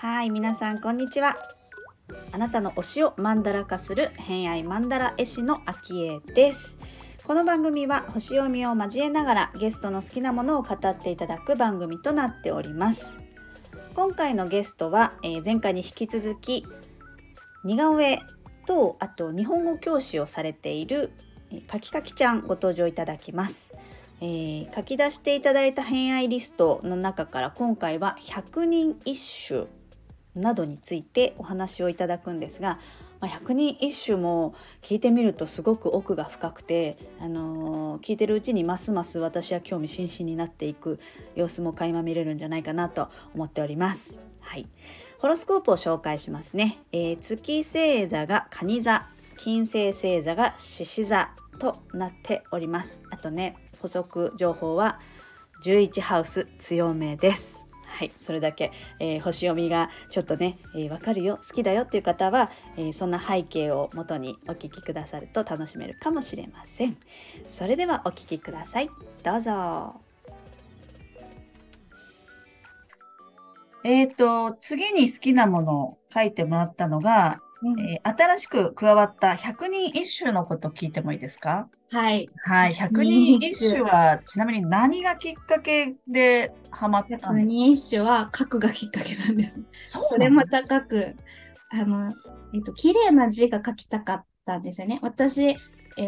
はい皆さんこんにちは。あなたの推しをマンダラ化する偏愛マンダラ絵師の秋江です。この番組は星読みを交えながらゲストの好きなものを語っていただく番組となっております。今回のゲストは、えー、前回に引き続き似顔絵とあと日本語教師をされているかきかきちゃんご登場いただきますえー、書き出していただいた偏愛リストの中から今回は100人一首などについてお話をいただくんですが、まあ、百人一首も聞いてみるとすごく奥が深くて、あのー、聞いてるうちにますます私は興味津々になっていく様子も垣間見れるんじゃないかなと思っております。はい、ホロスコープを紹介しますね。えー、月星座が蟹座、金星星座が獅子座となっております。あとね補足情報は11ハウス強めです。はい、それだけ、えー、星読みがちょっとね、えー、分かるよ好きだよっていう方は、えー、そんな背景をもとにお聞きくださると楽しめるかもしれませんそれではお聞きくださいどうぞえっ、と次に好きなものを書いてもらったのがうん、えー、新しく加わった百人一首のこと聞いてもいいですか？はい。はい。百人一首は、ちなみに何がきっかけでハマったんですか？百人一首は書くがきっかけなんです。そそれまた書く。あの、えっと、綺麗な字が書きたかったんですよね。私、えっ、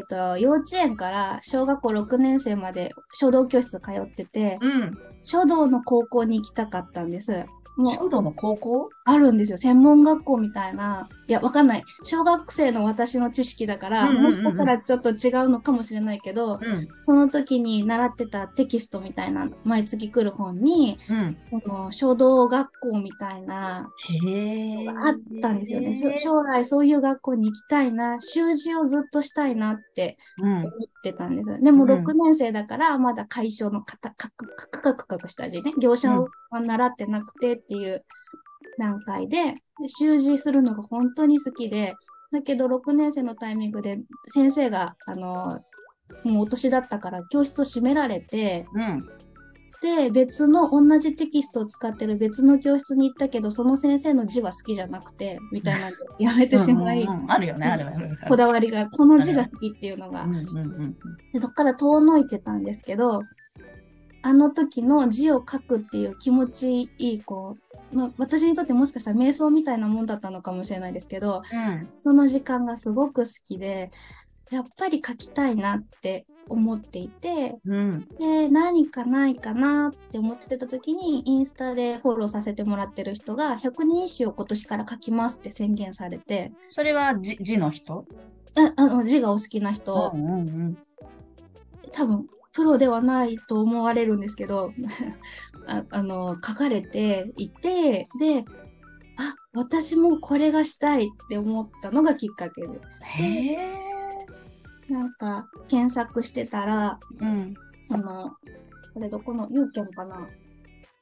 と、幼稚園から小学校6年生まで書道教室通ってて、うん、書道の高校に行きたかったんです。書道の高校？あるんですよ。専門学校みたいな。いや、わかんない。小学生の私の知識だから、もしかしたらちょっと違うのかもしれないけど、うん、その時に習ってたテキストみたいな、毎月来る本に、うん、この書道学校みたいな、あったんですよね。将来そういう学校に行きたいな、習字をずっとしたいなって思ってたんです。うん、でも6年生だから、まだ解消のカクカクカクした字ね、業者を習ってなくてっていう段階で、習字するのが本当に好きで、だけど6年生のタイミングで先生が、あの、もうお年だったから教室を閉められて、うん、で、別の同じテキストを使ってる別の教室に行ったけど、その先生の字は好きじゃなくて、みたいなんでやめてしまい、あるよね、あるある。こだわりが、この字が好きっていうのが。でそっから遠のいてたんですけど、あの時の字を書くっていう気持ちいい、こう、まあ、私にとってもしかしたら瞑想みたいなもんだったのかもしれないですけど、うん、その時間がすごく好きで、やっぱり書きたいなって思っていて、うん、で何かないかなって思ってた時にインスタでフォローさせてもらってる人が100人一首を今年から書きますって宣言されてそれは字の人？ああの字がお好きな人、うんうんうん、多分プロではないと思われるんですけど ああの書かれていてであ私もこれがしたいって思ったのがきっかけで。へなんか検索してたら、うん、そのこれどこのユーキャンかな？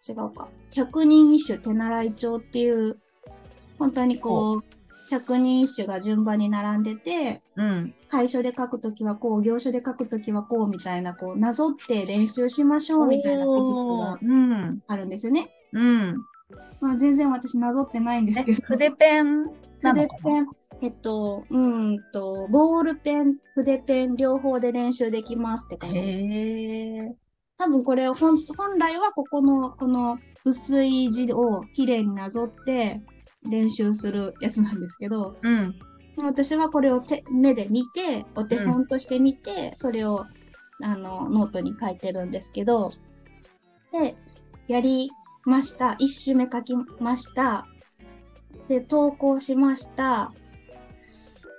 違うか。百人一首手習い帳っていう本当にこう百人一首が順番に並んでて、うん、楷書で書くときはこう、行書で書くときはこうみたいな、こう、なぞって練習しましょうみたいなテキストがあるんですよね。うん。まあ全然私なぞってないんですけど。筆ペン？筆ペン。えっと、うんと、ボールペン、筆ペン、両方で練習できますって感じ。へ多分これ本、本来はここの、この薄い字をきれいになぞって、練習するやつなんですけど、うん、私はこれを目で見て、お手本として見て、うん、それをあのノートに書いてるんですけど、で、やりました。一首目書きました。で、投稿しました。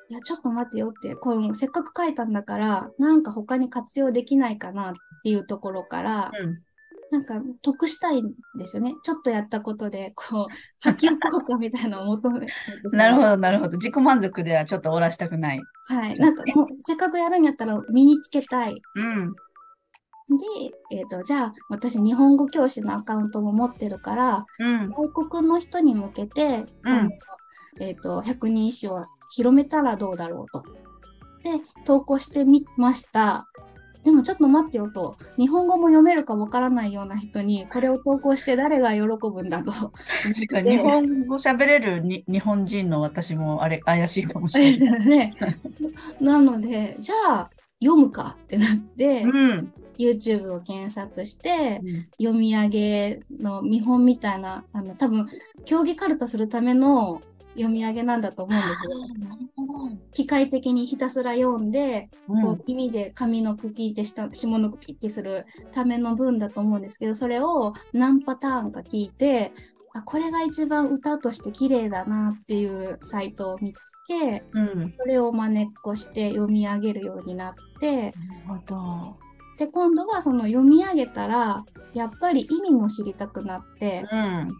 いや、ちょっと待ってよって、これせっかく書いたんだから、なんか他に活用できないかなっていうところから、うん、なんか得したいんですよね。ちょっとやったことで、こう、波及効果みたいなのを求め なるほど、なるほど。自己満足ではちょっと終わらしたくない。はい。なんかもう、せっかくやるんやったら身につけたい。うん。で、えっ、ー、と、じゃあ、私、日本語教師のアカウントも持ってるから、うん、外国の人に向けて、うん、えっ、ー、と、百人一首を広めたらどうだろうと。で、投稿してみました。でもちょっと待ってよと、日本語も読めるかわからないような人に、これを投稿して誰が喜ぶんだと。確かに日本語喋れるに日本人の私もあれ怪しいかもしれない。ね、なので、じゃあ読むかってなって、うん。YouTube を検索して、読み上げの見本みたいな、あの、多分、競技カルタするための読み上げなんだと思うんですよ。機械的にひたすら読んで、うんこう耳で紙の茎って下下の茎ってするための文だと思うんですけど、それを何パターンか聞いて、あ、これが一番歌として綺麗だなっていうサイトを見つけ、うん。それを真似っこして読み上げるようになって、なるほど。で、今度はその読み上げたら、やっぱり意味も知りたくなって、うん。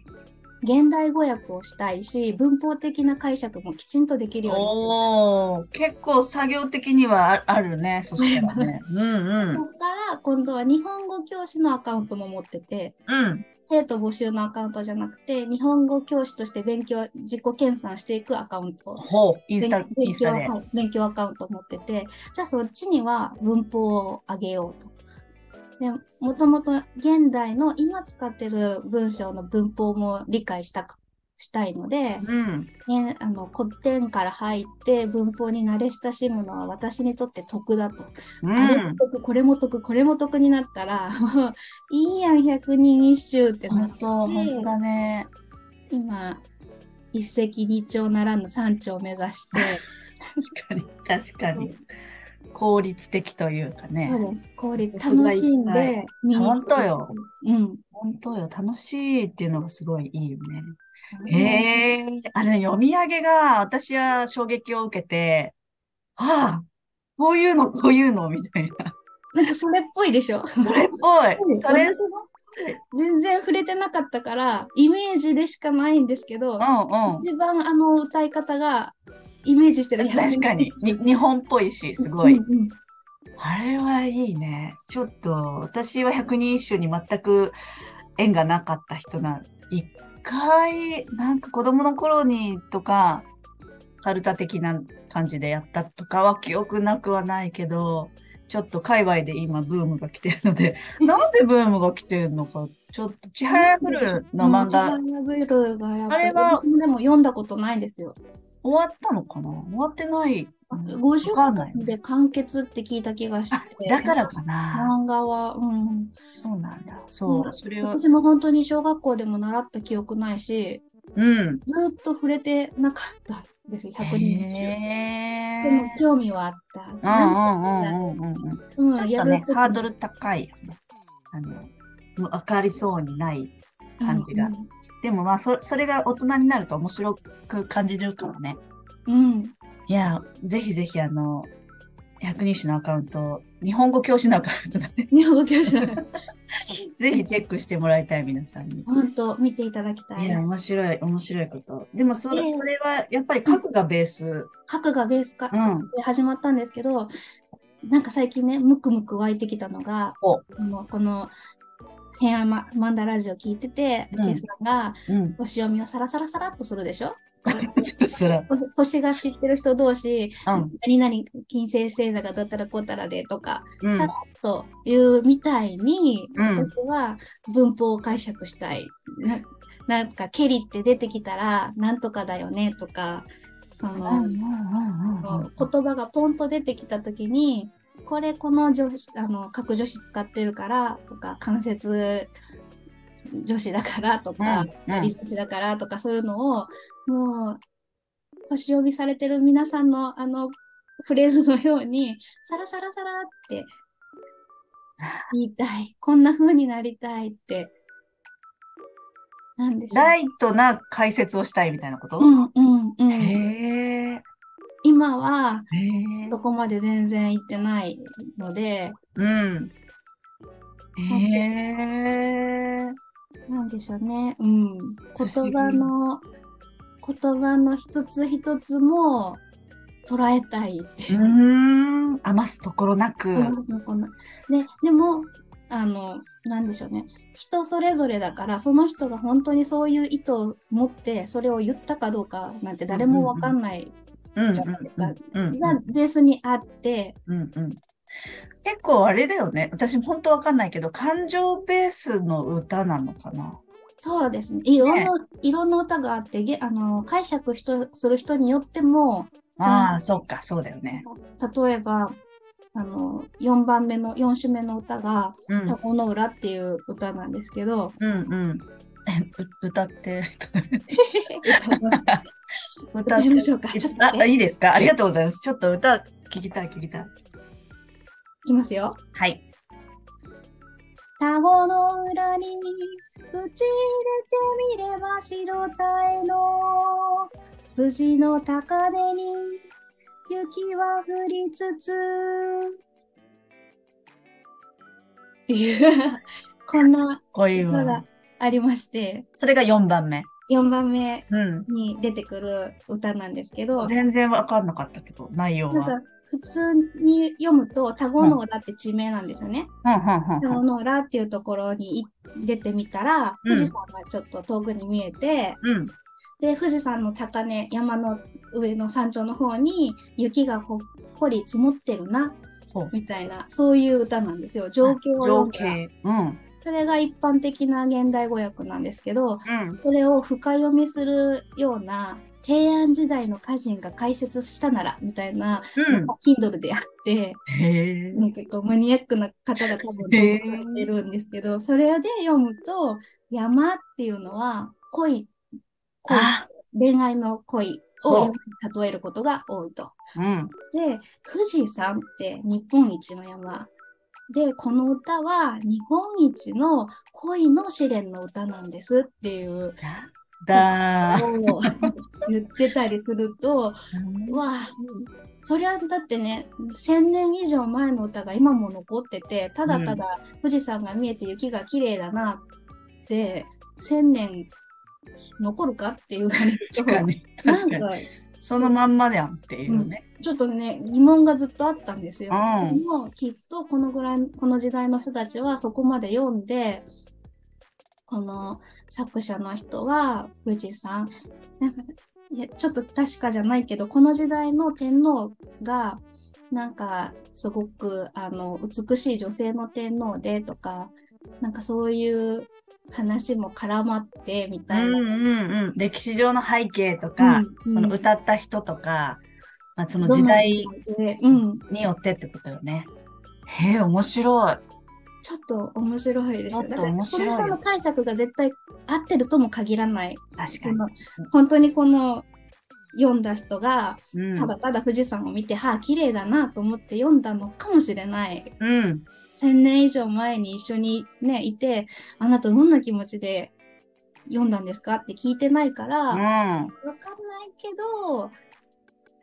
現代語訳をしたいし、文法的な解釈もきちんとできるようになおー、結構作業的にはああるね。そしたらね。うんうん。そこから今度は日本語教師のアカウントも持ってて、うん。生徒募集のアカウントじゃなくて、日本語教師として勉強、自己研鑽していくアカウント。ほう、インスタ、イ勉強。はい勉強アカウントを持ってて、じゃあそっちには文法をあげようと。でもともと現代の今使ってる文章の文法も理解したくしたいので、うん。ね、あの古典から入って文法に慣れ親しむのは私にとって得だと。うん。あれも得、これも得、これも得になったら、いいやん、百人一首ってなって、本当、本当だね。今、一石二鳥ならぬ三鳥を目指して、確かに、確かに。効率的というかそうね。です。効率楽しんはでい身につけて本当よ。うん。本当よ。楽しいっていうのがすごいいいよね。ええあれね、読み上げが私は衝撃を受けて、ああ、こういうの、こういうの、みたいな。なんかそれっぽいでしょ。それっぽい。それ、全然触れてなかったから、イメージでしかないんですけど、うんうん。一番あの歌い方がイメージしてる確かに。に日本っぽいし、すごい。うんうんあれはいいね。ちょっと、私は百人一首に全く縁がなかった人な、一回、なんか子供の頃にとか、カルタ的な感じでやったとかは記憶なくはないけど、ちょっと界隈で今ブームが来てるので、なんでブームが来てるのか、ちょっと、ちはやふるの漫画、うん。ブルがやっぱりあれは私もでも読んだことないんですよ。終わったのかな？終わってない。50わかんない巻で完結って聞いた気がしあて。、だからかな。漫画は、うん。そうなんだ。そうう、んそれは、私も本当に小学校でも習った記憶ないし、うん。ずーっと触れてなかったんですよ、100人一首。へでもー興味はあった。うんうんうんうんうんうん。うんちょっとね、ハードルル高いよね。あの、もうわかりそうにない感じが。でもまあ、そそれが大人になると面白く感じるからね。うん。うんいや、ぜひぜひあの、百人種のアカウント、日本語教師のアカウントだね。日本語教師の ぜひチェックしてもらいたい、皆さんに。本当見ていただきたい。いや、面白い、面白いこと。でもそれ、ええそれはやっぱり書くがベース。核がベースかうん。で始まったんですけど、なんか最近ね、ムクムク湧いてきたのが、この、ヘアママンダラジオ聞いてて、うんケイさんがうん。星読みをサラサラサラっとするでしょ？星 が知ってる人同士、うん。何々金星星座がどったらこうたらでとか、うんさらっというみたいに、うん私は文法を解釈したい。ななんか、ケリって出てきたら、なんとかだよねとか、その、うんうんうんうんうん言葉がポンと出てきたときに、これこの女子、あの、各女子使ってるからとか、関節女子だからとか、うんうん女子だからとか、そういうのを、もう、星読みされてる皆さんのあの、フレーズのように、サラサラサラって言いたい。こんな風になりたいって。なんでしょう。ライトな解説をしたいみたいなこと、うんうんうん。へえ。今は。そこまで全然行ってないので、うん。へえ。なんでしょうね。うん。言葉の、言葉の一つ一つも捉えたいっていうう。ーん。余すところなく。こんなででも、あの、なんでしょうね。人それぞれだから、その人が本当にそういう意図を持って、それを言ったかどうかなんて誰もわかんないうんじゃないですかうんうんがベースにあって、うんうん結構あれだよね。私本当わかんないけど、感情ベースの歌なのかな。そうですね。いろんな、いろんな歌があって、げあの解釈人する人によっても、ああ、そっか、そうだよね。例えば、あの、4番目の、4首目の歌が、うんタコの裏っていう歌なんですけど、うんうん。えう歌って、歌の歌歌いましょうかちょっとあ、いいですか？ありがとうございます。ちょっと歌聞きたい、聞きたい。いきますよ。はい。タゴの裏に打ち入れてみれば白タエの富士の高根に雪は降りつつっていうこんな恋は歌が。ありましてそれが4番目。4番目うん。に出てくる歌なんですけど全然わかんなかったけど、内容は。普通に読むとタゴの裏って地名なんですよね。うんうんうんタうんゴの裏っていうところにい出てみたら、うん富士山がちょっと遠くに見えて、うん。で、富士山の高根、山の上の山頂の方に雪がほっこり積もってるなみたいな、そういう歌なんですよ。情景を情読んだ。景。うん。それが一般的な現代語訳なんですけど、うん。それを深読みするような、平安時代の歌人が解説したなら、みたいな、うん。Kindle であって。なんかこうマニアックな方が多分へー登録されてるんですけど、それで読むと、山っていうのは恋、恋、あ、恋愛の恋を例えることが多いと。うん。で、富士山って日本一の山。で、この歌は日本一の恋の試練の歌なんですっていうだを言ってたりすると、ー。わあ、そりゃだってね、1000年以上前の歌が今も残ってて、ただただ富士山が見えて雪が綺麗だなって、1000年残るかっていう感じ確かに。なん。か、そのまんまじゃんっていうね。ちょっとね、疑問がずっとあったんですよ。うんでも、きっとこのぐらい、この時代の人たちはそこまで読んで、この作者の人は富士山、なんか、いや、ちょっと確かじゃないけど、この時代の天皇が、なんか、すごく、あの、美しい女性の天皇でとか、なんかそういう話も絡まって、みうたいな。んうんうん。歴史上の背景とか、うんうんその歌った人とか、まあ、その時代。によってってことよね。へえ、面白い。ちょっと面白いですよ。ちょっと面白いだからこの人の解釈が絶対合ってるとも限らない。確かそに。の本当にこの読んだ人がうんただただ富士山を見て、はあ綺麗だなと思って読んだのかもしれない。うん。千年以上前に一緒にねいて、あなたどんな気持ちで読んだんですかって聞いてないから、わうん。かんないけど、っ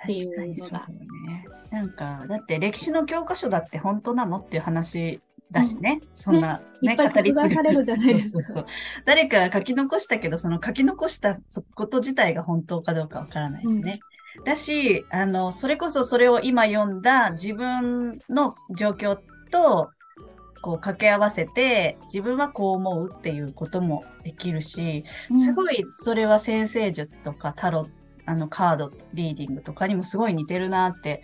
ていうのがね。なんか、だって歴史の教科書だって本当なのっていう話だしね。そんな、いっぱい語り継されるじゃないですかそうそうそう誰かが書き残したけど、その書き残したこと自体が本当かどうかわからないしね。だし、あの、それこそそれを今読んだ自分の状況と、こう掛け合わせて、自分はこう思うっていうこともできるし、すいごいそれは先生術とかタロあのカードリーディングとかにもすごい似てるなって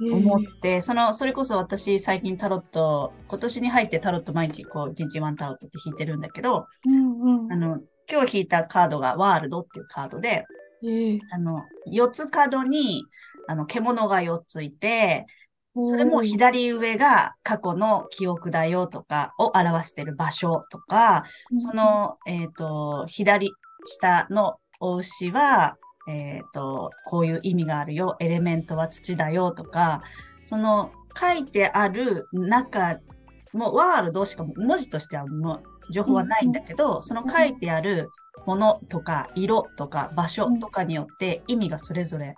思って、その、それこそ私最近タロット、今年に入ってタロット毎日こう、一日ワンタロットって引いてるんだけど、うんうん。あの、今日引いたカードがワールドっていうカードで、ええ。あの、四つ角に、あの、獣が4ついて、それも左上が過去の記憶だよとかを表してる場所とか、そ、の、えっ、と、左下のお牛は、えっ、と、こういう意味があるよ、エレメントは土だよとか、その書いてある中、もうワールドしかも文字としてはもう情報はないんだけど、その書いてあるものとか色とか場所とかによって意味がそれぞれ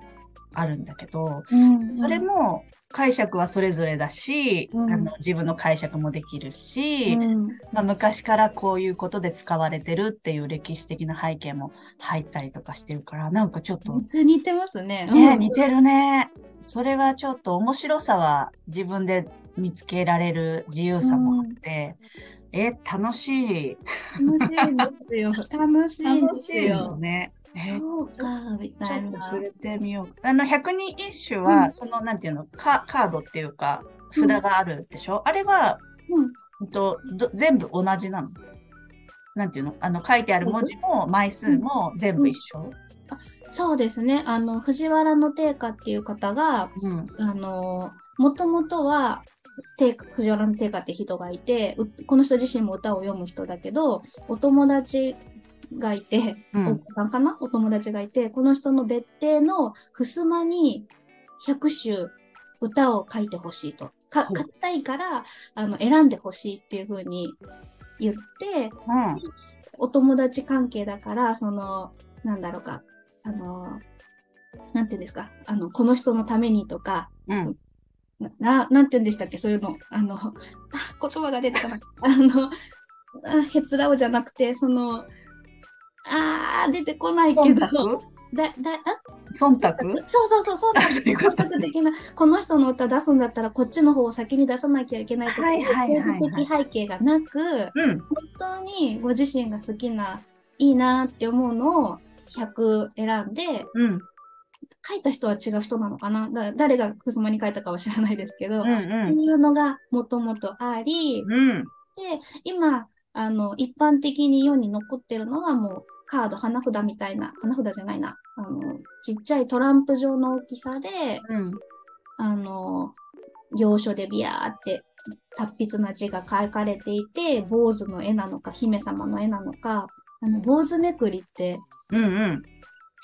あるんだけど、うんうんそれも解釈はそれぞれだし、うんあの自分の解釈もできるし、うんまあ、昔からこういうことで使われてるっていう歴史的な背景も入ったりとかしてるから、なんかちょっと、似てますね。ね、うん似てるね。それはちょっと面白さは自分で見つけられる自由さもあって、え、楽しい。楽しいんですよ。楽しいんで楽しいすよよ。ね。えーそうか、みちたいな。ょっと触れてみよう。あの、百人一首は、うん。その、なんていうの、カカードっていうか、札があるでしょ、あれは、うん。うんとど全部同じなの？なんていうの？あの、書いてある文字も枚数も全部一緒、そうですね。あの、藤原の定家っていう方が、うん、あの、もともとは、藤原の定家って人がいて、うこの人自身も歌を読む人だけど、お友達がいて、うんお子さんかな？お友達がいて、この人の別邸の襖に100首歌を書いてほしいと。か書きたいから、あの、選んでほしいっていう風に言って、うん。お友達関係だから、その、なんだろうか、あの、なんていうんですか、あの、この人のためにとか、うん。な、ななんて言うんでしたっけ、そういうの。あの、あ、言葉が出てこない。あの、あへつらうじゃなくて、その、あー、出てこないけ忖ど、度？だ、だ、あ忖度？そうそうそう、そうなんあそういうこと忖度的な、この人の歌出すんだったら、こっちの方を先に出さなきゃいけないとか、はいはい政治的背景がなく、うん。本当にご自身が好きな、いいなって思うのを100選んで、うん。書いた人は違う人なのかな？だ誰がふすまに書いたかは知らないですけど、うん。ってうん。いうのがもともとあり、うん。で、今、あの、一般的に世に残ってるのはもうカード、花札みたいな、花札じゃないな、あの、ちっちゃいトランプ状の大きさで、うん。あの、行書でビヤーって達筆な字が書かれていて、坊主の絵なのか、姫様の絵なのか、あの、坊主めくりって、うん。うん。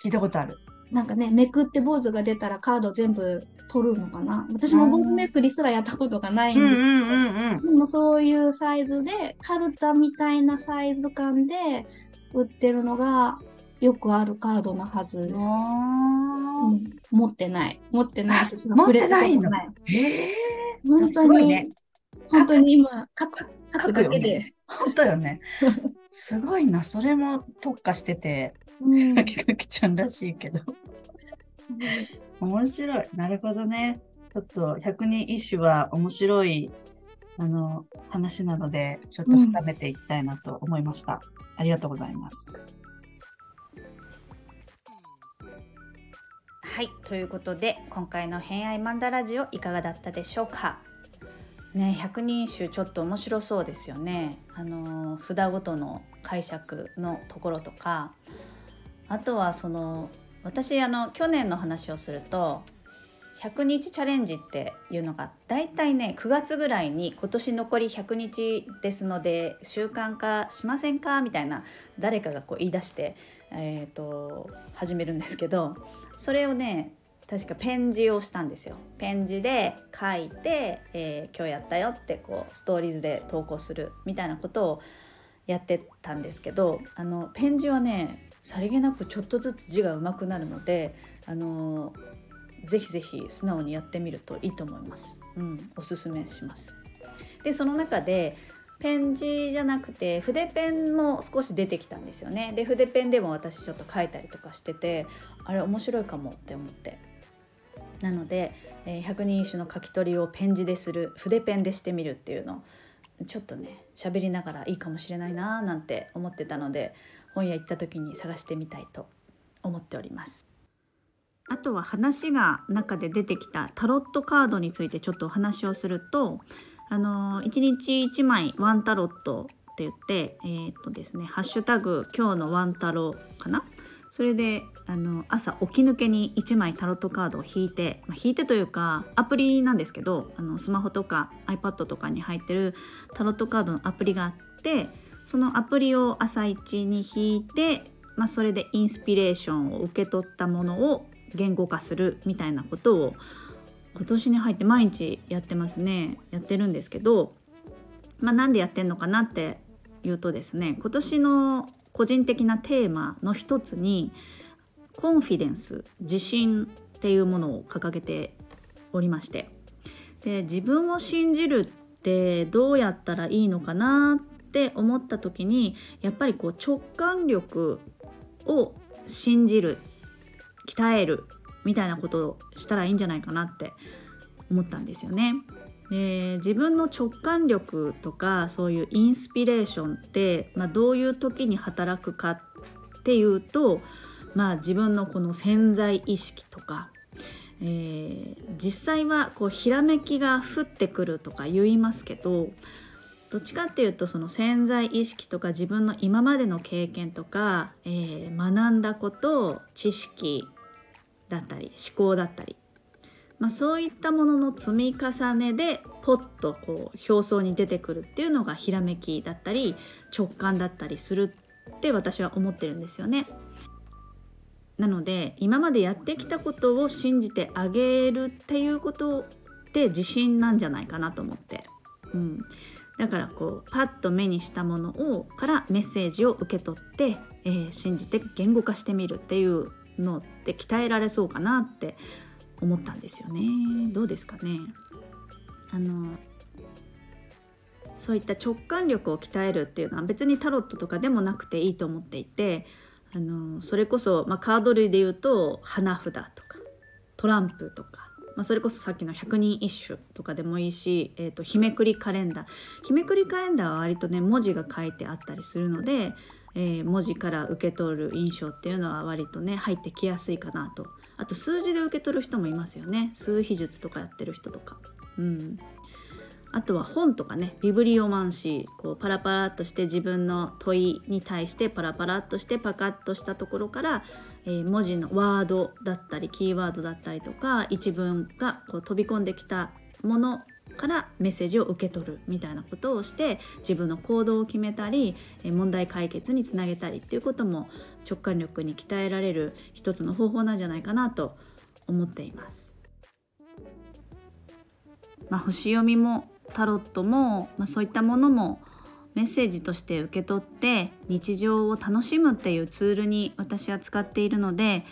聞いたことある。なんかね、めくって坊主が出たらカード全部取るのかな？私も坊主めくりすらやったことがないんですん。うん。うん。でもそういうサイズで、カルタみたいなサイズ感で売ってるのがよくあるカードなはず。うあん持ってない。持ってないし、持ってないの？え。本当に、すごいね。本当に今、書く、書くだけで。ね。本当よね。すごいな。それも特化してて、うん、かきかきちゃんらしいけど。面白い。なるほどね。ちょっと百人一首は面白いあの話なので、ちょっと深めていきたいなと思いました。ありがとうございます。はいということで今回の「偏愛マンダラジオ」いかがだったでしょうか？ね百人一首ちょっと面白そうですよねあの札ごとの解釈のところとかあとはその私あの去年の話をすると100日チャレンジっていうのがだいたいね9月ぐらいに今年残り100日ですので習慣化しませんか？みたいな誰かがこう言い出して、えー、と始めるんですけどそれをね確かペン字をしたんですよ。ペン字で書いて、えー今日やったよってこうストーリーズで投稿するみたいなことをやってたんですけどあのペン字はねさりげなくちょっとずつ字が上手くなるのであのぜひぜひ素直にやってみるといいと思います。うん、おすすめします。でその中でペン字じゃなくて筆ペンも少し出てきたんですよね。で筆ペンでも私ちょっと書いたりとかしててあれ面白いかもって思って。なので、百人一首の書き取りをペン字でする筆ペンでしてみるっていうのちょっとね喋りながらいいかもしれないなーなんて思ってたので本屋行った時に探してみたいと思っております。あとは話が中で出てきたタロットカードについてちょっとお話をするとあの1日1枚ワンタロットって言ってえーっとですね「ハッシュタグ今日のワンタロ」かな？それであの朝起き抜けに1枚タロットカードを引いて、まあ、引いてというかアプリなんですけどあのスマホとか iPad とかに入ってるタロットカードのアプリがあってそのアプリを朝一に引いて、まあ、それでインスピレーションを受け取ったものを言語化するみたいなことを今年に入って毎日やってますね。やってるんですけど、まあ、なんでやってんのかなっていうとですね今年の個人的なテーマの一つにコンフィデンス自信っていうものを掲げておりまして。で自分を信じるってどうやったらいいのかなってって思った時にやっぱりこう直感力を信じる鍛えるみたいなことをしたらいいんじゃないかなって思ったんですよね。で自分の直感力とかそういうインスピレーションって、まあ、どういう時に働くかっていうとまあ自分のこの潜在意識とか、えー、実際はこうひらめきが降ってくるとか言いますけどどっちかっていうとその潜在意識とか自分の今までの経験とか、えー、学んだこと知識だったり思考だったり、まあ、そういったものの積み重ねでポッとこう表層に出てくるっていうのがひらめきだったり直感だったりするって私は思ってるんですよね。なので今までやってきたことを信じてあげるっていうことって自信なんじゃないかなと思って。うん、だからこうパッと目にしたものをからメッセージを受け取って、えー、信じて言語化してみるっていうのって鍛えられそうかなって思ったんですよね。どうですかね？あのそういった直感力を鍛えるっていうのは別にタロットとかでもなくていいと思っていてあのそれこそ、まあ、カード類で言うと花札とかトランプとかまあ、それこそさっきの百人一首とかでもいいし、えーと、日めくりカレンダー。日めくりカレンダーは割とね文字が書いてあったりするので、えー、文字から受け取る印象っていうのは割とね入ってきやすいかなと。あと数字で受け取る人もいますよね。数秘術とかやってる人とか。うん。あとは本とかねビブリオマンシー。こうパラパラっとして自分の問いに対してパラパラっとしてパカッとしたところからえー、文字のワードだったりキーワードだったりとか一文がこう飛び込んできたものからメッセージを受け取るみたいなことをして自分の行動を決めたり問題解決につなげたりっていうことも直感力に鍛えられる一つの方法なんじゃないかなと思っています。まあ、星読みもタロットも、まあ、そういったものもメッセージとして受け取って日常を楽しむっていうツールに私は使っているので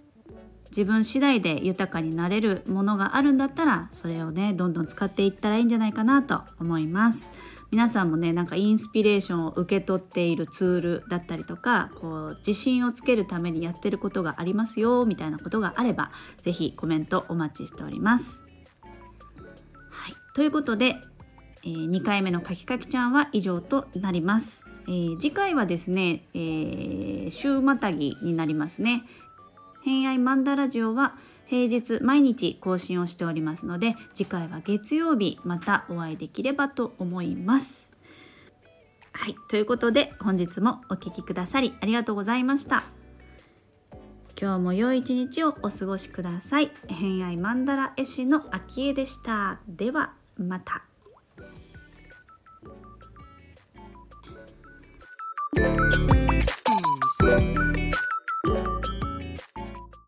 自分次第で豊かになれるものがあるんだったらそれをねどんどん使っていったらいいんじゃないかなと思います。皆さんもねなんかインスピレーションを受け取っているツールだったりとかこう自信をつけるためにやってることがありますよみたいなことがあれば是非コメントお待ちしております。はい。ということでえー、2回目のカキカキちゃんは以上となります、えー、次回はですね、えー、週またぎになりますね。偏愛マンダラジオは平日毎日更新をしておりますので次回は月曜日またお会いできればと思います。はいということで本日もお聴きくださりありがとうございました。今日も良い一日をお過ごしください。偏愛マンダ絵師の秋江でした。ではまた。Thank you.